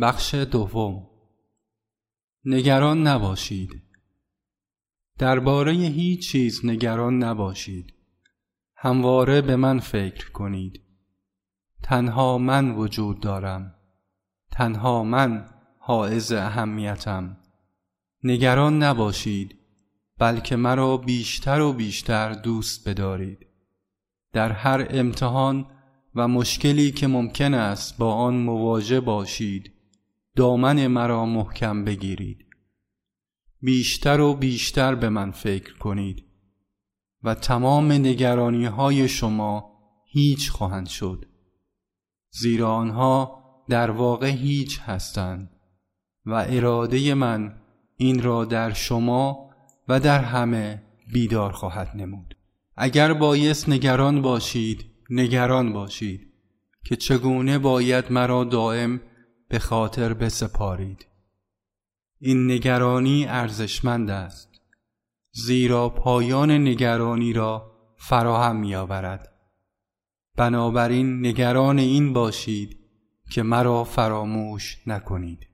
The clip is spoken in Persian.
بخش دوم. نگران نباشید. درباره هیچ چیز نگران نباشید. همواره به من فکر کنید. تنها من وجود دارم. تنها من حائز اهمیتم. نگران نباشید بلکه مرا بیشتر و بیشتر دوست بدارید. در هر امتحان و مشکلی که ممکن است با آن مواجه باشید دامن مرا محکم بگیرید. بیشتر و بیشتر به من فکر کنید و تمام نگرانی های شما هیچ خواهند شد. زیرا آنها در واقع هیچ هستند و اراده من این را در شما و در همه بیدار خواهد نمود. اگر بایست نگران باشید نگران باشید که چگونه باید مرا دائم به خاطر بسپارید. این نگرانی ارزشمند است. زیرا پایان نگرانی را فراهم می آورد بنابراین نگران این باشید که مرا فراموش نکنید.